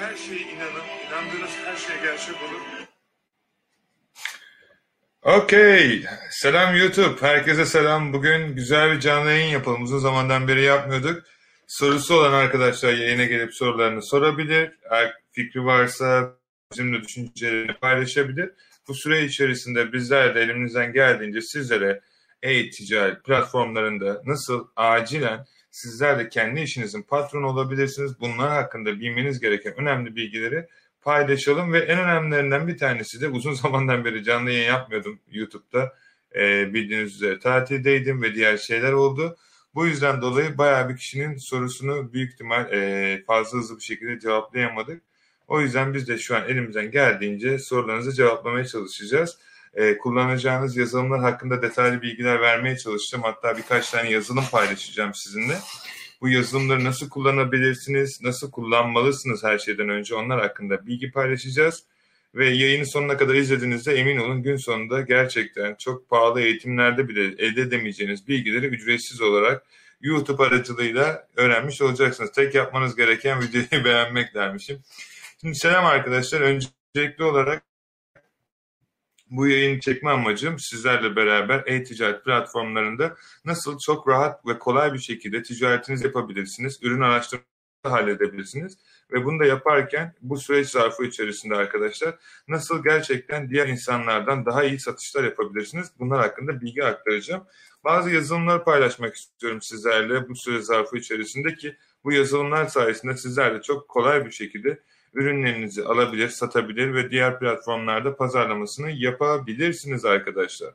Her şeye inanın. İnandığınız her şey gerçek olur. Okey. Selam YouTube. Herkese selam. Bugün güzel bir canlı yayın yapalım. Uzun zamandan beri yapmıyorduk. Sorusu olan arkadaşlar yayına gelip sorularını sorabilir. Eğer fikri varsa bizimle düşüncelerini paylaşabilir. Bu süre içerisinde bizler de elimizden geldiğince sizlere e-ticaret platformlarında nasıl acilen sizler de kendi işinizin patronu olabilirsiniz. Bunlar hakkında bilmeniz gereken önemli bilgileri paylaşalım ve en önemlilerinden bir tanesi de uzun zamandan beri canlı yayın yapmıyordum YouTube'da. Ee, bildiğiniz üzere tatildeydim ve diğer şeyler oldu. Bu yüzden dolayı bayağı bir kişinin sorusunu büyük ihtimal e, fazla hızlı bir şekilde cevaplayamadık. O yüzden biz de şu an elimizden geldiğince sorularınızı cevaplamaya çalışacağız. E, kullanacağınız yazılımlar hakkında detaylı bilgiler vermeye çalışacağım. Hatta birkaç tane yazılım paylaşacağım sizinle. Bu yazılımları nasıl kullanabilirsiniz, nasıl kullanmalısınız her şeyden önce onlar hakkında bilgi paylaşacağız. Ve yayını sonuna kadar izlediğinizde emin olun gün sonunda gerçekten çok pahalı eğitimlerde bile elde edemeyeceğiniz bilgileri ücretsiz olarak YouTube aracılığıyla öğrenmiş olacaksınız. Tek yapmanız gereken videoyu beğenmek dermişim. Şimdi selam arkadaşlar. Öncelikli olarak bu yayın çekme amacım sizlerle beraber e-ticaret platformlarında nasıl çok rahat ve kolay bir şekilde ticaretinizi yapabilirsiniz, ürün araştırması halledebilirsiniz ve bunu da yaparken bu süreç zarfı içerisinde arkadaşlar nasıl gerçekten diğer insanlardan daha iyi satışlar yapabilirsiniz bunlar hakkında bilgi aktaracağım. Bazı yazılımları paylaşmak istiyorum sizlerle bu süreç zarfı içerisinde ki bu yazılımlar sayesinde sizler de çok kolay bir şekilde ürünlerinizi alabilir, satabilir ve diğer platformlarda pazarlamasını yapabilirsiniz arkadaşlar.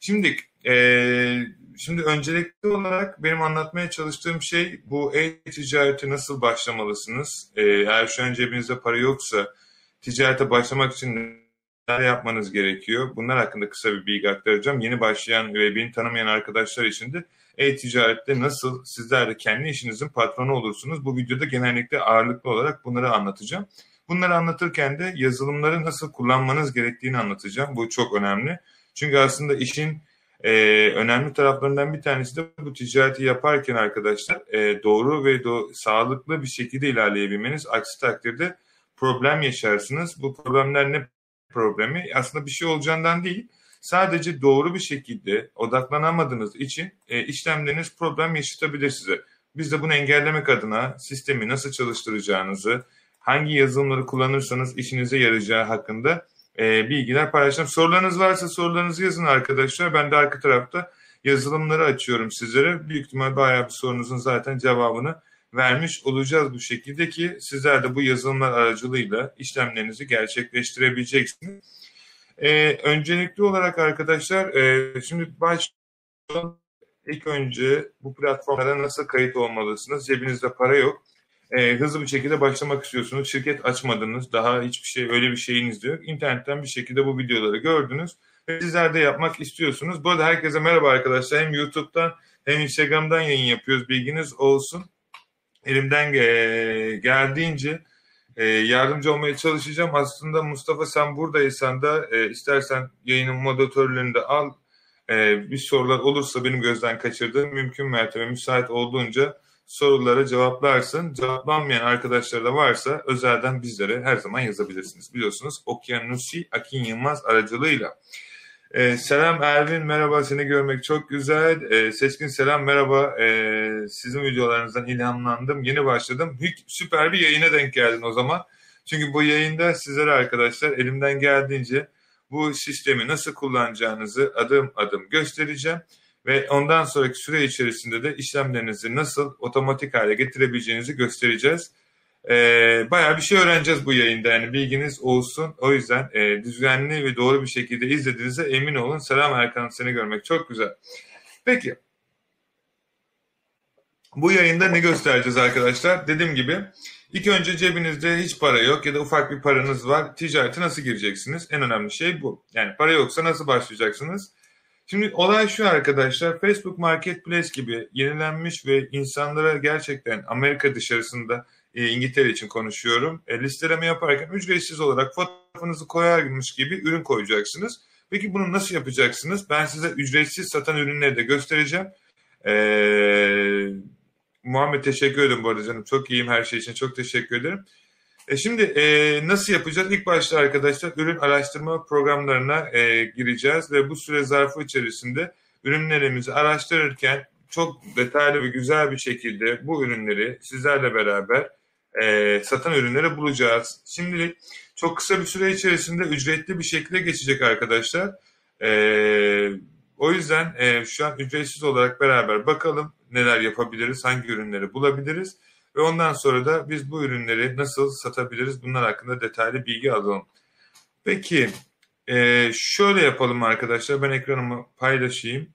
Şimdi e, şimdi öncelikli olarak benim anlatmaya çalıştığım şey bu e-ticarete nasıl başlamalısınız? E, eğer şu an cebinizde para yoksa ticarete başlamak için neler yapmanız gerekiyor? Bunlar hakkında kısa bir bilgi aktaracağım. Yeni başlayan ve beni tanımayan arkadaşlar için de e-ticarette nasıl sizler de kendi işinizin patronu olursunuz? Bu videoda genellikle ağırlıklı olarak bunları anlatacağım. Bunları anlatırken de yazılımları nasıl kullanmanız gerektiğini anlatacağım. Bu çok önemli. Çünkü aslında işin e, önemli taraflarından bir tanesi de bu ticareti yaparken arkadaşlar e, doğru ve do sağlıklı bir şekilde ilerleyebilmeniz. Aksi takdirde problem yaşarsınız. Bu problemler ne problemi? Aslında bir şey olacağından değil Sadece doğru bir şekilde odaklanamadığınız için e, işlemleriniz problem yaşatabilir size. Biz de bunu engellemek adına sistemi nasıl çalıştıracağınızı, hangi yazılımları kullanırsanız işinize yarayacağı hakkında e, bilgiler paylaşacağım. Sorularınız varsa sorularınızı yazın arkadaşlar. Ben de arka tarafta yazılımları açıyorum sizlere. Büyük ihtimal bayağı bir sorunuzun zaten cevabını vermiş olacağız bu şekilde ki sizler de bu yazılımlar aracılığıyla işlemlerinizi gerçekleştirebileceksiniz. E, öncelikli olarak arkadaşlar e, şimdi başlayalım. İlk önce bu platformlara nasıl kayıt olmalısınız? Cebinizde para yok. E, hızlı bir şekilde başlamak istiyorsunuz. Şirket açmadınız. Daha hiçbir şey öyle bir şeyiniz yok. İnternetten bir şekilde bu videoları gördünüz. Ve sizler de yapmak istiyorsunuz. Bu arada herkese merhaba arkadaşlar. Hem YouTube'dan hem Instagram'dan yayın yapıyoruz. Bilginiz olsun. Elimden geldiğince e, yardımcı olmaya çalışacağım. Aslında Mustafa sen buradaysan da e, istersen yayının moderatörlerini de al. E, bir sorular olursa benim gözden kaçırdığım mümkün mertebe müsait olduğunca sorulara cevaplarsın. Cevaplanmayan arkadaşlar da varsa özelden bizlere her zaman yazabilirsiniz. Biliyorsunuz Okyanusi Akin Yılmaz aracılığıyla. Ee, selam Ervin, merhaba seni görmek çok güzel. Ee, Seçkin selam, merhaba. Ee, sizin videolarınızdan ilhamlandım, yeni başladım. Hük, süper bir yayına denk geldin o zaman. Çünkü bu yayında sizlere arkadaşlar elimden geldiğince bu sistemi nasıl kullanacağınızı adım adım göstereceğim. Ve ondan sonraki süre içerisinde de işlemlerinizi nasıl otomatik hale getirebileceğinizi göstereceğiz e, bayağı bir şey öğreneceğiz bu yayında yani bilginiz olsun. O yüzden e, düzenli ve doğru bir şekilde izlediğinize emin olun. Selam Erkan seni görmek çok güzel. Peki bu yayında ne göstereceğiz arkadaşlar? Dediğim gibi ilk önce cebinizde hiç para yok ya da ufak bir paranız var. Ticarete nasıl gireceksiniz? En önemli şey bu. Yani para yoksa nasıl başlayacaksınız? Şimdi olay şu arkadaşlar. Facebook Marketplace gibi yenilenmiş ve insanlara gerçekten Amerika dışarısında e, İngiltere için konuşuyorum. E, listeleme yaparken ücretsiz olarak fotoğrafınızı koyarmış gibi ürün koyacaksınız. Peki bunu nasıl yapacaksınız? Ben size ücretsiz satan ürünleri de göstereceğim. Ee, Muhammed teşekkür ederim bu arada canım. Çok iyiyim her şey için. Çok teşekkür ederim. E şimdi e, nasıl yapacağız? İlk başta arkadaşlar ürün araştırma programlarına e, gireceğiz ve bu süre zarfı içerisinde ürünlerimizi araştırırken çok detaylı ve güzel bir şekilde bu ürünleri sizlerle beraber e, satan ürünleri bulacağız. Şimdilik çok kısa bir süre içerisinde ücretli bir şekilde geçecek arkadaşlar. E, o yüzden e, şu an ücretsiz olarak beraber bakalım neler yapabiliriz, hangi ürünleri bulabiliriz ve ondan sonra da biz bu ürünleri nasıl satabiliriz bunlar hakkında detaylı bilgi alalım. Peki e, şöyle yapalım arkadaşlar ben ekranımı paylaşayım.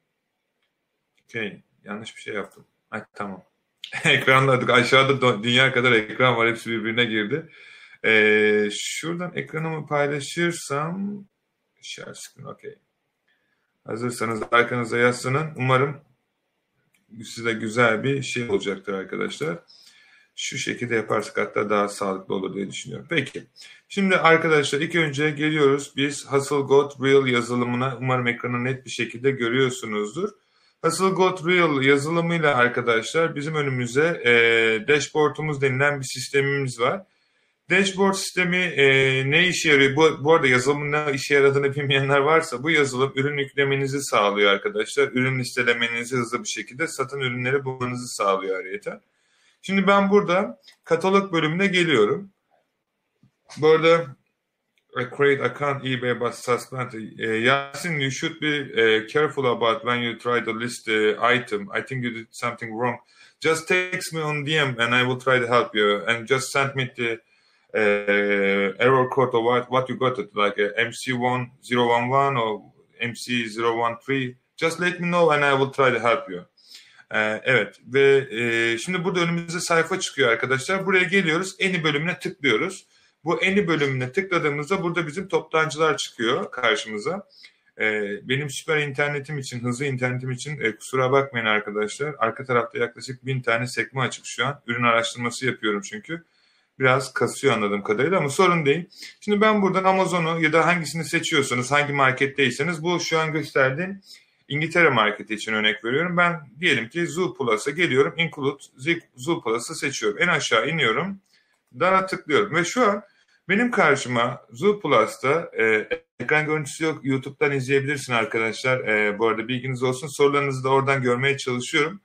Okay, yanlış bir şey yaptım. Ay, tamam. Ekranladık. Aşağıda dünya kadar ekran var. Hepsi birbirine girdi. Ee, şuradan ekranımı paylaşırsam share screen okay. Hazırsanız arkanıza yaslanın. Umarım size güzel bir şey olacaktır arkadaşlar. Şu şekilde yaparsak hatta daha sağlıklı olur diye düşünüyorum. Peki. Şimdi arkadaşlar ilk önce geliyoruz. Biz Hasselgot Real yazılımına umarım ekranı net bir şekilde görüyorsunuzdur. Hasselgot Real yazılımıyla arkadaşlar bizim önümüze e, dashboard'umuz denilen bir sistemimiz var. Dashboard sistemi e, ne işe yarıyor? Bu, bu arada yazılımın ne işe yaradığını bilmeyenler varsa bu yazılım ürün yüklemenizi sağlıyor arkadaşlar. Ürün listelemenizi hızlı bir şekilde satın ürünleri bulmanızı sağlıyor ayrıca. Şimdi ben burada katalog bölümüne geliyorum. Bu arada create account eBay but suspend. Uh, Yasin, you should be uh, careful about when you try to list the item. I think you did something wrong. Just text me on DM and I will try to help you. And just send me the uh, error code or what, what you got it, like a MC1011 or MC013. Just let me know and I will try to help you. Ee, evet ve e, şimdi burada önümüze sayfa çıkıyor arkadaşlar. Buraya geliyoruz. Eni bölümüne tıklıyoruz. Bu eni bölümüne tıkladığımızda burada bizim toptancılar çıkıyor karşımıza. Ee, benim süper internetim için, hızlı internetim için e, kusura bakmayın arkadaşlar. Arka tarafta yaklaşık bin tane sekme açık şu an. Ürün araştırması yapıyorum çünkü. Biraz kasıyor anladığım kadarıyla ama sorun değil. Şimdi ben buradan Amazon'u ya da hangisini seçiyorsanız, hangi marketteyseniz bu şu an gösterdiğim İngiltere marketi için örnek veriyorum. Ben diyelim ki Zoo Plus'a geliyorum. Include Zoo Plus'ı seçiyorum. En aşağı iniyorum. Daha tıklıyorum ve şu an benim karşıma Zoo Plus'ta e, ekran görüntüsü yok. YouTube'dan izleyebilirsin arkadaşlar. E, bu arada bilginiz olsun. Sorularınızı da oradan görmeye çalışıyorum.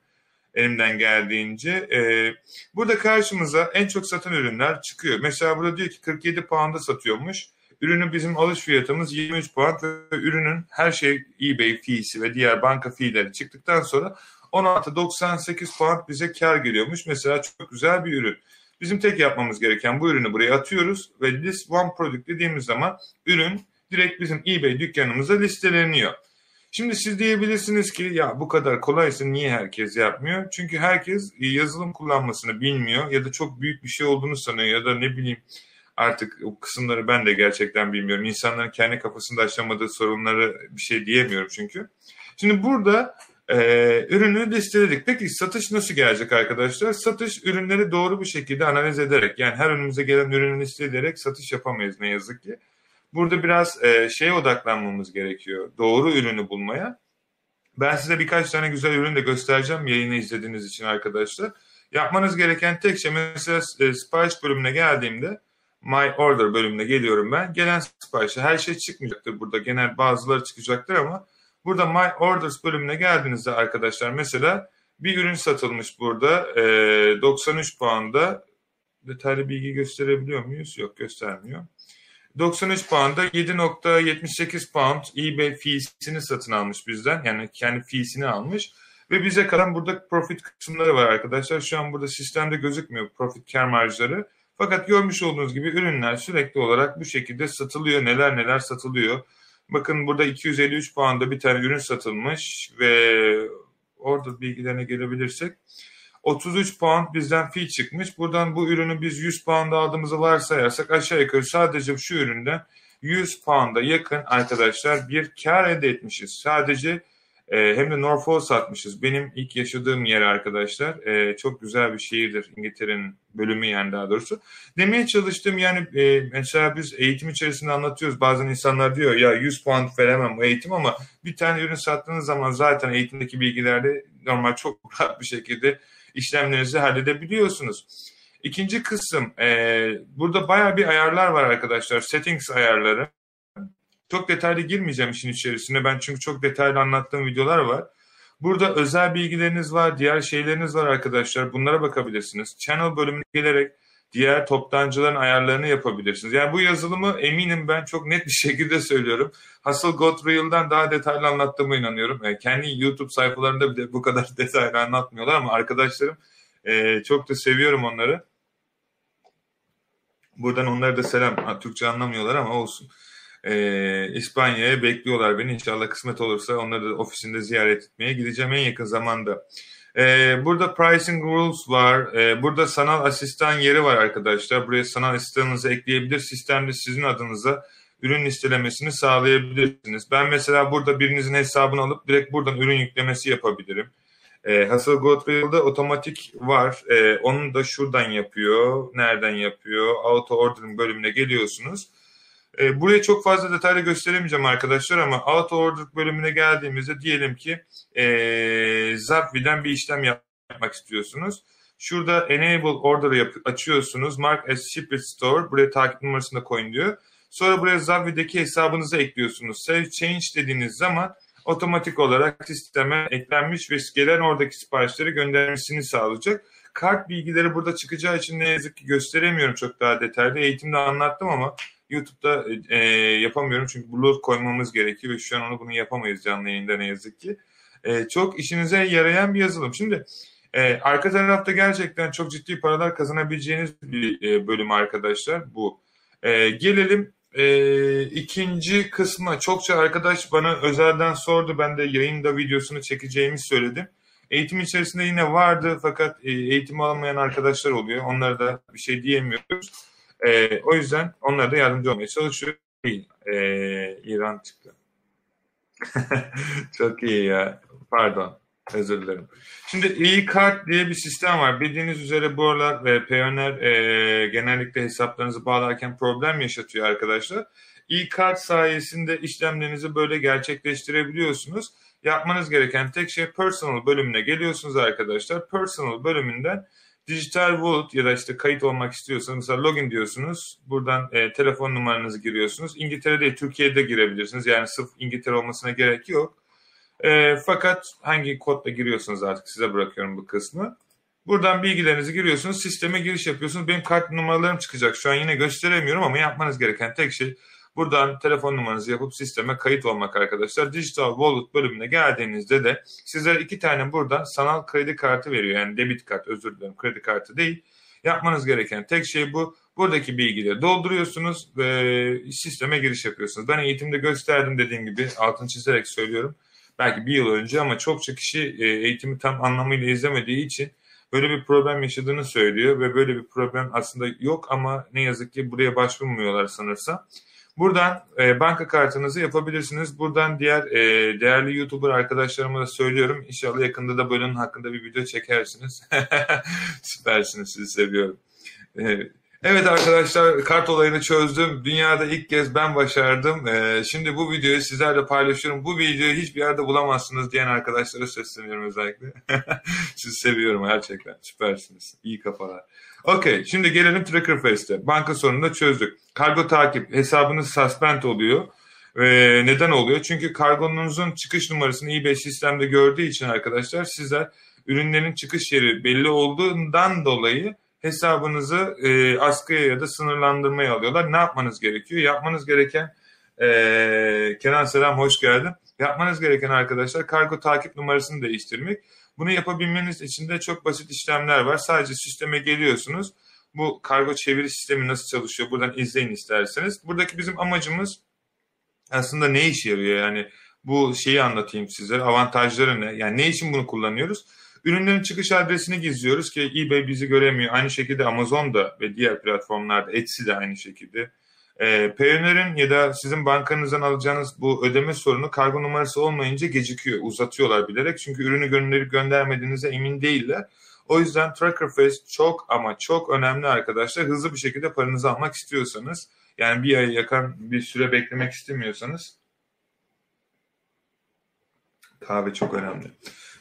Elimden geldiğince. E, burada karşımıza en çok satan ürünler çıkıyor. Mesela burada diyor ki 47 pound'a satıyormuş. Ürünün bizim alış fiyatımız 23 pound ve ürünün her şey eBay fee'si ve diğer banka fee'leri çıktıktan sonra 16.98 pound bize kar geliyormuş. Mesela çok güzel bir ürün. Bizim tek yapmamız gereken bu ürünü buraya atıyoruz ve list one product dediğimiz zaman ürün direkt bizim eBay dükkanımıza listeleniyor. Şimdi siz diyebilirsiniz ki ya bu kadar kolaysa niye herkes yapmıyor? Çünkü herkes yazılım kullanmasını bilmiyor ya da çok büyük bir şey olduğunu sanıyor ya da ne bileyim artık o kısımları ben de gerçekten bilmiyorum. İnsanların kendi kafasında aşamadığı sorunları bir şey diyemiyorum çünkü. Şimdi burada e, ürünü listeledik. Peki satış nasıl gelecek arkadaşlar? Satış ürünleri doğru bir şekilde analiz ederek yani her önümüze gelen ürünü listeleyerek satış yapamayız ne yazık ki. Burada biraz e, şeye odaklanmamız gerekiyor. Doğru ürünü bulmaya. Ben size birkaç tane güzel ürün de göstereceğim yayını izlediğiniz için arkadaşlar. Yapmanız gereken tek şey mesela e, sipariş bölümüne geldiğimde My Order bölümüne geliyorum ben. Gelen siparişe her şey çıkmayacaktır burada. Genel bazıları çıkacaktır ama burada My Orders bölümüne geldiğinizde arkadaşlar mesela bir ürün satılmış burada e, 93 puanda detaylı bilgi gösterebiliyor muyuz? Yok göstermiyor. 93 puanda 7.78 pound eBay feesini satın almış bizden. Yani kendi feesini almış. Ve bize kalan burada profit kısımları var arkadaşlar. Şu an burada sistemde gözükmüyor profit kar marjları. Fakat görmüş olduğunuz gibi ürünler sürekli olarak bu şekilde satılıyor. Neler neler satılıyor. Bakın burada 253 puanda bir tane ürün satılmış ve orada bilgilerine gelebilirsek 33 pound bizden fee çıkmış. Buradan bu ürünü biz 100 pound aldığımızı varsayarsak aşağı yukarı sadece şu üründen 100 pound'a yakın arkadaşlar bir kar elde etmişiz. Sadece e, hem de Norfolk satmışız. Benim ilk yaşadığım yer arkadaşlar. E, çok güzel bir şehirdir İngiltere'nin bölümü yani daha doğrusu. Demeye çalıştım yani e, mesela biz eğitim içerisinde anlatıyoruz. Bazen insanlar diyor ya 100 puan veremem bu eğitim ama bir tane ürün sattığınız zaman zaten eğitimdeki bilgilerde normal çok rahat bir şekilde işlemlerinizi halledebiliyorsunuz. İkinci kısım, e, burada baya bir ayarlar var arkadaşlar. Settings ayarları. Çok detaylı girmeyeceğim işin içerisine. Ben çünkü çok detaylı anlattığım videolar var. Burada özel bilgileriniz var, diğer şeyleriniz var arkadaşlar. Bunlara bakabilirsiniz. Channel bölümüne gelerek diğer toptancıların ayarlarını yapabilirsiniz. Yani bu yazılımı eminim ben çok net bir şekilde söylüyorum. Hustle Got Real'dan daha detaylı anlattığıma inanıyorum. Yani kendi YouTube sayfalarında bile bu kadar detaylı anlatmıyorlar ama arkadaşlarım e, çok da seviyorum onları. Buradan onlara da selam. Türkçe anlamıyorlar ama olsun. Ee, İspanya'ya bekliyorlar beni. İnşallah kısmet olursa onları da ofisinde ziyaret etmeye gideceğim en yakın zamanda. Ee, burada pricing rules var. Ee, burada sanal asistan yeri var arkadaşlar. Buraya sanal asistanınızı ekleyebilir. Sistemde sizin adınıza ürün listelemesini sağlayabilirsiniz. Ben mesela burada birinizin hesabını alıp direkt buradan ürün yüklemesi yapabilirim. E, Hustle Go Trail'da otomatik var. E, onu da şuradan yapıyor. Nereden yapıyor? Auto Ordering bölümüne geliyorsunuz. E, buraya çok fazla detaylı gösteremeyeceğim arkadaşlar ama Auto Ordering bölümüne geldiğimizde diyelim ki e, Zapvi'den bir işlem yapmak istiyorsunuz. Şurada Enable Order'ı açıyorsunuz. Mark as Shipped Store. Buraya takip numarasını da koyun diyor. Sonra buraya Zapvi'deki hesabınızı ekliyorsunuz. Save Change dediğiniz zaman otomatik olarak sisteme eklenmiş ve gelen oradaki siparişleri göndermesini sağlayacak. Kart bilgileri burada çıkacağı için ne yazık ki gösteremiyorum çok daha detaylı. Eğitimde anlattım ama YouTube'da e, yapamıyorum çünkü blog koymamız gerekiyor ve şu an onu bunu yapamayız canlı yayında ne yazık ki. E, çok işinize yarayan bir yazılım. Şimdi e, arka tarafta gerçekten çok ciddi paralar kazanabileceğiniz bir e, bölüm arkadaşlar bu. E, gelelim e, ikinci kısma çokça arkadaş bana özelden sordu. Ben de yayında videosunu çekeceğimi söyledim. Eğitim içerisinde yine vardı fakat e, eğitim almayan arkadaşlar oluyor. Onlara da bir şey diyemiyoruz. E, o yüzden onlara da yardımcı olmaya çalışıyor. E, İran çıktı. Çok iyi ya. Pardon. Özür dilerim. Şimdi e-kart diye bir sistem var. Bildiğiniz üzere bu aralar ve Payoneer e, genellikle hesaplarınızı bağlarken problem yaşatıyor arkadaşlar. E-kart sayesinde işlemlerinizi böyle gerçekleştirebiliyorsunuz. Yapmanız gereken tek şey personal bölümüne geliyorsunuz arkadaşlar. Personal bölümünden dijital wallet ya da işte kayıt olmak istiyorsanız mesela login diyorsunuz. Buradan e, telefon numaranızı giriyorsunuz. İngiltere'de Türkiye'de girebilirsiniz. Yani sırf İngiltere olmasına gerek yok. E, fakat hangi kodla giriyorsunuz artık size bırakıyorum bu kısmı. Buradan bilgilerinizi giriyorsunuz. Sisteme giriş yapıyorsunuz. Benim kart numaralarım çıkacak. Şu an yine gösteremiyorum ama yapmanız gereken tek şey buradan telefon numaranızı yapıp sisteme kayıt olmak arkadaşlar. Digital Wallet bölümüne geldiğinizde de size iki tane buradan sanal kredi kartı veriyor. Yani debit kart özür dilerim kredi kartı değil. Yapmanız gereken tek şey bu. Buradaki bilgileri dolduruyorsunuz ve sisteme giriş yapıyorsunuz. Ben eğitimde gösterdim dediğim gibi altını çizerek söylüyorum belki bir yıl önce ama çokça kişi e, eğitimi tam anlamıyla izlemediği için böyle bir problem yaşadığını söylüyor ve böyle bir problem aslında yok ama ne yazık ki buraya başvurmuyorlar sanırsam. Buradan e, banka kartınızı yapabilirsiniz. Buradan diğer e, değerli YouTuber arkadaşlarıma da söylüyorum. İnşallah yakında da bölümün hakkında bir video çekersiniz. Süpersiniz sizi seviyorum. E, Evet arkadaşlar kart olayını çözdüm. Dünyada ilk kez ben başardım. Ee, şimdi bu videoyu sizlerle paylaşıyorum. Bu videoyu hiçbir yerde bulamazsınız diyen arkadaşlara sesleniyorum özellikle. Sizi seviyorum gerçekten. Süpersiniz. İyi kafalar. Okey şimdi gelelim Tracker Face'te. Banka sorununu çözdük. Kargo takip hesabınız suspend oluyor. Ee, neden oluyor? Çünkü kargonunuzun çıkış numarasını eBay sistemde gördüğü için arkadaşlar sizler ürünlerin çıkış yeri belli olduğundan dolayı hesabınızı e, askıya ya da sınırlandırmaya alıyorlar. Ne yapmanız gerekiyor? Yapmanız gereken e, Kenan Selam hoş geldin. Yapmanız gereken arkadaşlar kargo takip numarasını değiştirmek. Bunu yapabilmeniz için de çok basit işlemler var. Sadece sisteme geliyorsunuz. Bu kargo çeviri sistemi nasıl çalışıyor? Buradan izleyin isterseniz. Buradaki bizim amacımız aslında ne işe yarıyor? Yani bu şeyi anlatayım size. Avantajları ne? Yani ne için bunu kullanıyoruz? Ürünlerin çıkış adresini gizliyoruz ki eBay bizi göremiyor. Aynı şekilde Amazon'da ve diğer platformlarda Etsy de aynı şekilde. E, Payoneer'in ya da sizin bankanızdan alacağınız bu ödeme sorunu kargo numarası olmayınca gecikiyor. Uzatıyorlar bilerek çünkü ürünü gönderip göndermediğinize emin değiller. O yüzden Tracker Face çok ama çok önemli arkadaşlar. Hızlı bir şekilde paranızı almak istiyorsanız yani bir ay yakan bir süre beklemek istemiyorsanız kahve çok önemli.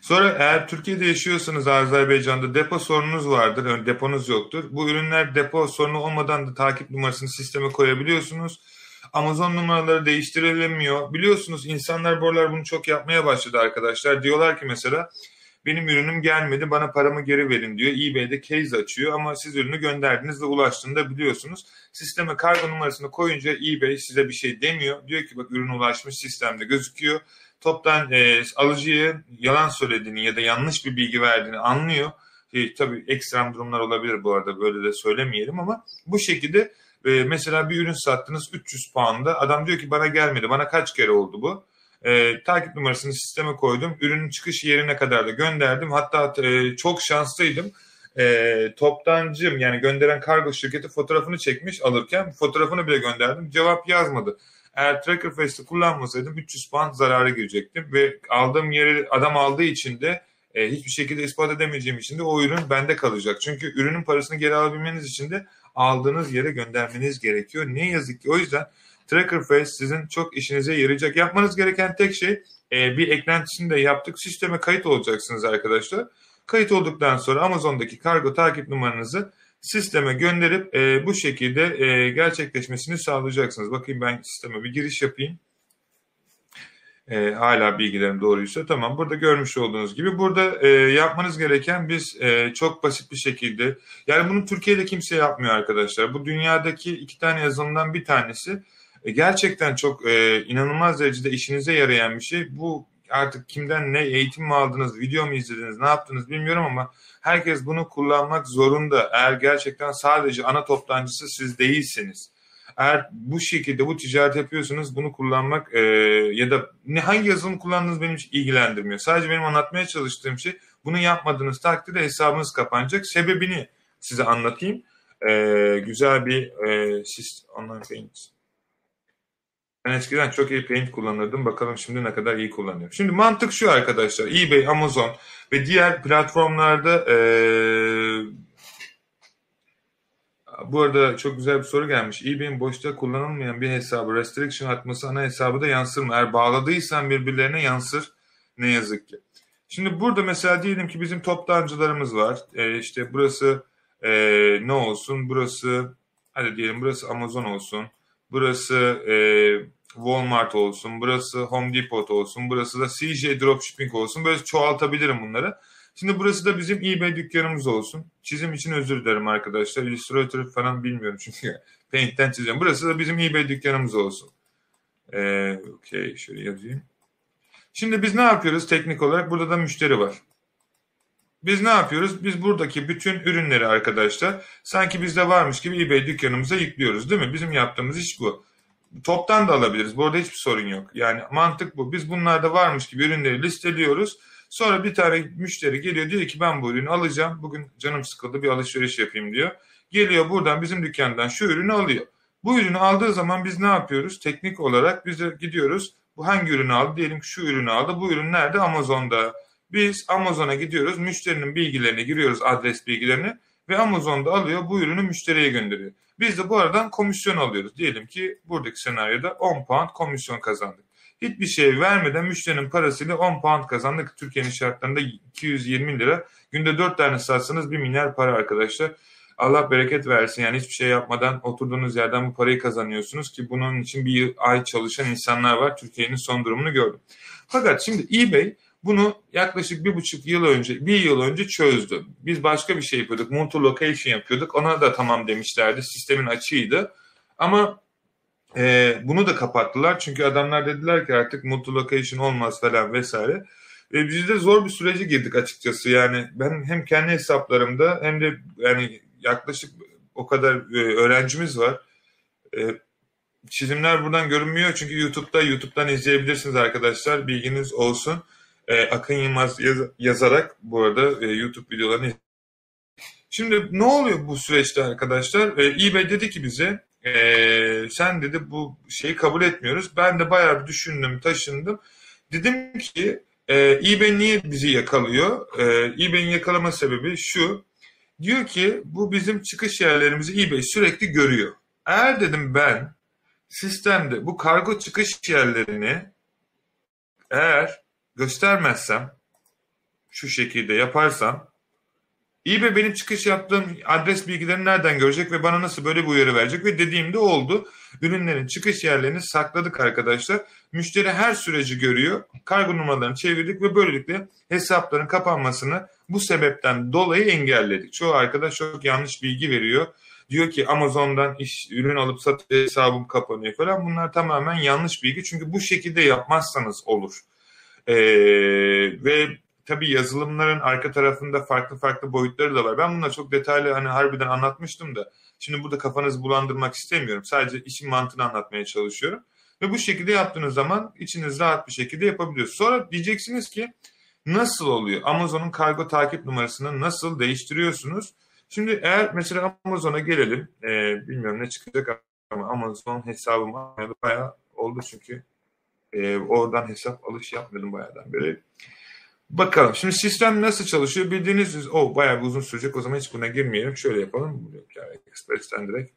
Sonra eğer Türkiye'de yaşıyorsanız Azerbaycan'da depo sorununuz vardır, yani deponuz yoktur. Bu ürünler depo sorunu olmadan da takip numarasını sisteme koyabiliyorsunuz. Amazon numaraları değiştirilemiyor. Biliyorsunuz insanlar bu aralar bunu çok yapmaya başladı arkadaşlar. Diyorlar ki mesela benim ürünüm gelmedi bana paramı geri verin diyor. eBay'de case açıyor ama siz ürünü gönderdiniz ve ulaştığında biliyorsunuz. Sisteme kargo numarasını koyunca eBay size bir şey demiyor. Diyor ki bak ürün ulaşmış sistemde gözüküyor. Toptan e, alıcıya yalan söylediğini ya da yanlış bir bilgi verdiğini anlıyor. E, tabii ekstrem durumlar olabilir bu arada böyle de söylemeyelim ama bu şekilde e, mesela bir ürün sattınız 300 pound'a adam diyor ki bana gelmedi bana kaç kere oldu bu? E, takip numarasını sisteme koydum. Ürünün çıkış yerine kadar da gönderdim. Hatta e, çok şanslıydım. E, toptancım yani gönderen kargo şirketi fotoğrafını çekmiş alırken fotoğrafını bile gönderdim. Cevap yazmadı. Eğer Tracker Face'i kullanmasaydım 300 pound zarara girecektim ve aldığım yeri adam aldığı için de e, hiçbir şekilde ispat edemeyeceğim için de o ürün bende kalacak. Çünkü ürünün parasını geri alabilmeniz için de aldığınız yere göndermeniz gerekiyor. Ne yazık ki o yüzden Tracker Face sizin çok işinize yarayacak. Yapmanız gereken tek şey e, bir eklentisini de yaptık. Sisteme kayıt olacaksınız arkadaşlar. Kayıt olduktan sonra Amazon'daki kargo takip numaranızı sisteme gönderip e, bu şekilde e, gerçekleşmesini sağlayacaksınız. Bakayım ben sisteme bir giriş yapayım. E, hala bilgilerim doğruysa tamam. Burada görmüş olduğunuz gibi burada e, yapmanız gereken biz e, çok basit bir şekilde yani bunu Türkiye'de kimse yapmıyor arkadaşlar. Bu dünyadaki iki tane yazılımdan bir tanesi e, gerçekten çok e, inanılmaz derecede işinize yarayan bir şey. Bu artık kimden ne eğitim mi aldınız, video mu izlediniz, ne yaptınız bilmiyorum ama herkes bunu kullanmak zorunda. Eğer gerçekten sadece ana toptancısı siz değilseniz. Eğer bu şekilde bu ticaret yapıyorsunuz bunu kullanmak e, ya da ne hangi yazılım kullandığınız benim hiç ilgilendirmiyor. Sadece benim anlatmaya çalıştığım şey bunu yapmadığınız takdirde hesabınız kapanacak. Sebebini size anlatayım. E, güzel bir e, online paint ben eskiden çok iyi Paint kullanırdım. Bakalım şimdi ne kadar iyi kullanıyorum. Şimdi mantık şu arkadaşlar. eBay, Amazon ve diğer platformlarda ee... bu arada çok güzel bir soru gelmiş. eBay'in boşta kullanılmayan bir hesabı restriction atması ana hesabı da yansır mı? Eğer bağladıysan birbirlerine yansır. Ne yazık ki. Şimdi burada mesela diyelim ki bizim toptancılarımız var. E, işte burası e, ne olsun? Burası hadi diyelim burası Amazon olsun. Burası e, Walmart olsun, burası Home Depot olsun, burası da CJ Dropshipping olsun. Böyle çoğaltabilirim bunları. Şimdi burası da bizim eBay dükkanımız olsun. Çizim için özür dilerim arkadaşlar. Illustrator falan bilmiyorum çünkü Paint'ten çizeceğim. Burası da bizim eBay dükkanımız olsun. Ee, Okey şöyle yazayım. Şimdi biz ne yapıyoruz teknik olarak? Burada da müşteri var. Biz ne yapıyoruz? Biz buradaki bütün ürünleri arkadaşlar sanki bizde varmış gibi eBay dükkanımıza yüklüyoruz değil mi? Bizim yaptığımız iş bu. Toptan da alabiliriz. Bu arada hiçbir sorun yok. Yani mantık bu. Biz bunlarda varmış gibi ürünleri listeliyoruz. Sonra bir tane müşteri geliyor diyor ki ben bu ürünü alacağım. Bugün canım sıkıldı bir alışveriş yapayım diyor. Geliyor buradan bizim dükkandan şu ürünü alıyor. Bu ürünü aldığı zaman biz ne yapıyoruz? Teknik olarak biz de gidiyoruz. Bu hangi ürünü aldı? Diyelim ki şu ürünü aldı. Bu ürün nerede? Amazon'da. Biz Amazon'a gidiyoruz, müşterinin bilgilerini giriyoruz, adres bilgilerini ve Amazon'da alıyor bu ürünü müşteriye gönderiyor. Biz de bu aradan komisyon alıyoruz. Diyelim ki buradaki senaryoda 10 pound komisyon kazandık. Hiçbir şey vermeden müşterinin parasıyla 10 pound kazandık. Türkiye'nin şartlarında 220 lira. Günde 4 tane satsanız 1 milyar para arkadaşlar. Allah bereket versin. Yani hiçbir şey yapmadan oturduğunuz yerden bu parayı kazanıyorsunuz ki bunun için bir ay çalışan insanlar var. Türkiye'nin son durumunu gördüm. Fakat şimdi eBay bunu yaklaşık bir buçuk yıl önce, bir yıl önce çözdü. Biz başka bir şey yapıyorduk. Multi-location yapıyorduk. Ona da tamam demişlerdi. Sistemin açığıydı. Ama e, bunu da kapattılar. Çünkü adamlar dediler ki artık multi-location olmaz falan vesaire. E, biz de zor bir sürece girdik açıkçası. Yani ben hem kendi hesaplarımda hem de yani yaklaşık o kadar e, öğrencimiz var. E, çizimler buradan görünmüyor çünkü YouTube'da YouTube'dan izleyebilirsiniz arkadaşlar. Bilginiz olsun e, Akın Yılmaz yaz, yazarak bu arada e, YouTube videolarını Şimdi ne oluyor bu süreçte arkadaşlar? E, eBay dedi ki bize e, sen dedi bu şeyi kabul etmiyoruz. Ben de bayağı düşündüm, taşındım. Dedim ki e, eBay niye bizi yakalıyor? E, eBay'in yakalama sebebi şu. Diyor ki bu bizim çıkış yerlerimizi eBay sürekli görüyor. Eğer dedim ben sistemde bu kargo çıkış yerlerini eğer göstermezsem şu şekilde yaparsam eBay benim çıkış yaptığım adres bilgilerini nereden görecek ve bana nasıl böyle bir uyarı verecek ve dediğimde oldu. Ürünlerin çıkış yerlerini sakladık arkadaşlar. Müşteri her süreci görüyor. Kargo numaralarını çevirdik ve böylelikle hesapların kapanmasını bu sebepten dolayı engelledik. Çoğu arkadaş çok yanlış bilgi veriyor. Diyor ki Amazon'dan iş, ürün alıp satıyor hesabım kapanıyor falan. Bunlar tamamen yanlış bilgi. Çünkü bu şekilde yapmazsanız olur. Ee, ve tabii yazılımların arka tarafında farklı farklı boyutları da var. Ben bunları çok detaylı hani harbiden anlatmıştım da şimdi burada kafanızı bulandırmak istemiyorum. Sadece işin mantığını anlatmaya çalışıyorum. Ve bu şekilde yaptığınız zaman içiniz rahat bir şekilde yapabiliyorsunuz. Sonra diyeceksiniz ki nasıl oluyor? Amazon'un kargo takip numarasını nasıl değiştiriyorsunuz? Şimdi eğer mesela Amazon'a gelelim. E, bilmiyorum ne çıkacak ama Amazon hesabım bayağı oldu çünkü e, oradan hesap alış yapmadım bayağıdan beri. Bakalım. Şimdi sistem nasıl çalışıyor? Bildiğiniz üzere, oh, bayağı bir uzun sürecek. O zaman hiç buna girmeyelim. Şöyle yapalım. Express'ten direkt.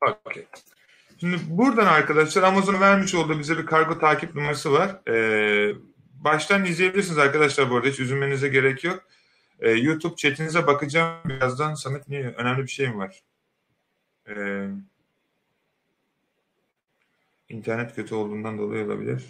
Okay. Şimdi buradan arkadaşlar Amazon vermiş olduğu bize bir kargo takip numarası var. Ee, baştan izleyebilirsiniz arkadaşlar bu arada. Hiç üzülmenize gerek yok. Ee, YouTube chatinize bakacağım birazdan. Samet niye? Önemli bir şey mi var? Ee, internet kötü olduğundan dolayı olabilir.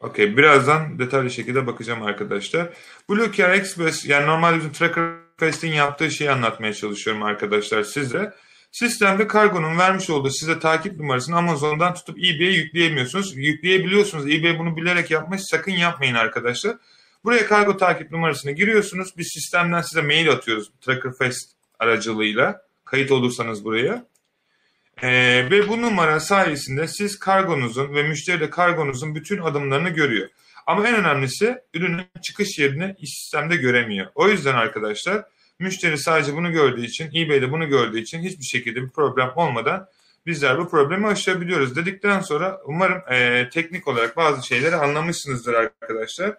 Okey. Birazdan detaylı şekilde bakacağım arkadaşlar. Blue Car Express yani normalde bizim Tracker Fest'in yaptığı şeyi anlatmaya çalışıyorum arkadaşlar size. Sistemde kargonun vermiş olduğu size takip numarasını Amazon'dan tutup eBay'e yükleyemiyorsunuz. Yükleyebiliyorsunuz. eBay bunu bilerek yapmış. Sakın yapmayın arkadaşlar. Buraya kargo takip numarasını giriyorsunuz. Biz sistemden size mail atıyoruz Tracker Fest aracılığıyla. Kayıt olursanız buraya. Ee, ve bu numara sayesinde siz kargonuzun ve müşteri de kargonuzun bütün adımlarını görüyor. Ama en önemlisi ürünün çıkış yerini sistemde göremiyor. O yüzden arkadaşlar müşteri sadece bunu gördüğü için, eBay'de bunu gördüğü için hiçbir şekilde bir problem olmadan bizler bu problemi aşabiliyoruz dedikten sonra umarım e, teknik olarak bazı şeyleri anlamışsınızdır arkadaşlar.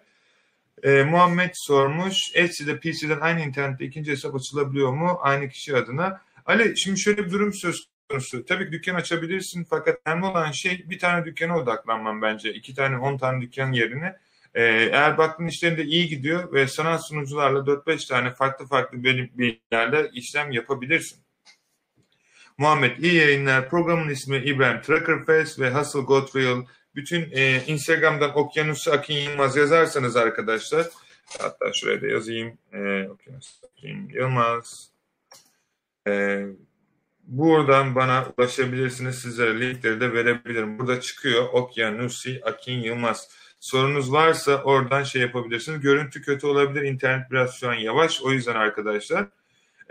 E, Muhammed sormuş, Etsy'de PC'den aynı internette ikinci hesap açılabiliyor mu aynı kişi adına? Ali şimdi şöyle bir durum söz konusu. Tabii ki dükkan açabilirsin fakat önemli olan şey bir tane dükkana odaklanman bence. İki tane on tane dükkan yerine. Ee, eğer baktığın işlerinde iyi gidiyor ve sanal sunucularla 4-5 tane farklı farklı bilgilerle işlem yapabilirsin. Muhammed iyi yayınlar. Programın ismi İbrahim Truckerfest ve Hustle Real. Bütün e, Instagram'dan Okyanusu Akin Yılmaz yazarsanız arkadaşlar hatta şuraya da yazayım. E, Okyanus Akin Yılmaz. E, Buradan bana ulaşabilirsiniz. Sizlere linkleri de verebilirim. Burada çıkıyor Okyanusi Akin Yılmaz. Sorunuz varsa oradan şey yapabilirsiniz. Görüntü kötü olabilir. İnternet biraz şu an yavaş. O yüzden arkadaşlar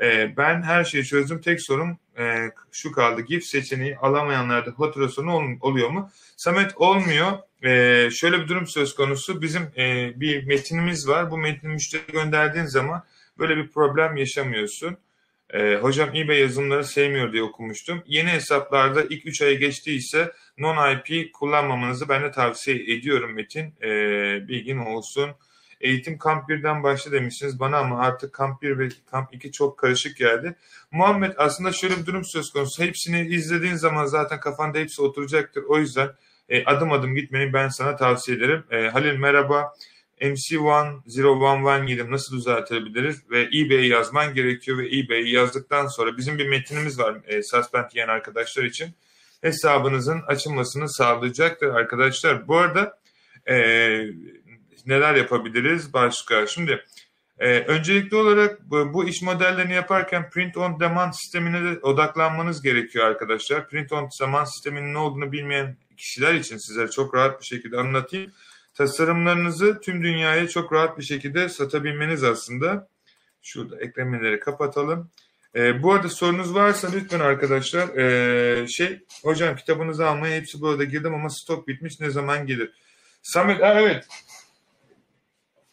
e, ben her şeyi çözdüm. Tek sorun e, şu kaldı. GIF seçeneği alamayanlarda faturasını ol, oluyor mu? Samet olmuyor. E, şöyle bir durum söz konusu. Bizim e, bir metinimiz var. Bu metni müşteri gönderdiğin zaman böyle bir problem yaşamıyorsun. E, hocam eBay yazılımları sevmiyor diye okumuştum. Yeni hesaplarda ilk 3 aya geçtiyse non-IP kullanmamanızı ben de tavsiye ediyorum Metin. E, bilgin olsun. Eğitim Kamp 1'den başla demişsiniz bana ama artık Kamp 1 ve Kamp 2 çok karışık geldi. Muhammed aslında şöyle bir durum söz konusu. Hepsini izlediğin zaman zaten kafanda hepsi oturacaktır. O yüzden e, adım adım gitmeni ben sana tavsiye ederim. E, Halil merhaba. MC10117 nasıl düzeltebiliriz ve eBay'i yazman gerekiyor ve eBay'i yazdıktan sonra bizim bir metinimiz var e, suspend yiyen arkadaşlar için hesabınızın açılmasını sağlayacaktır arkadaşlar. Bu arada e, neler yapabiliriz başka? Şimdi e, öncelikli olarak bu, bu iş modellerini yaparken print on demand sistemine de odaklanmanız gerekiyor arkadaşlar. Print on demand sisteminin ne olduğunu bilmeyen kişiler için sizlere çok rahat bir şekilde anlatayım tasarımlarınızı tüm dünyaya çok rahat bir şekilde satabilmeniz aslında. Şurada eklemeleri kapatalım. E, bu arada sorunuz varsa lütfen arkadaşlar e, şey hocam kitabınızı almaya hepsi burada girdim ama stok bitmiş ne zaman gelir? Samet evet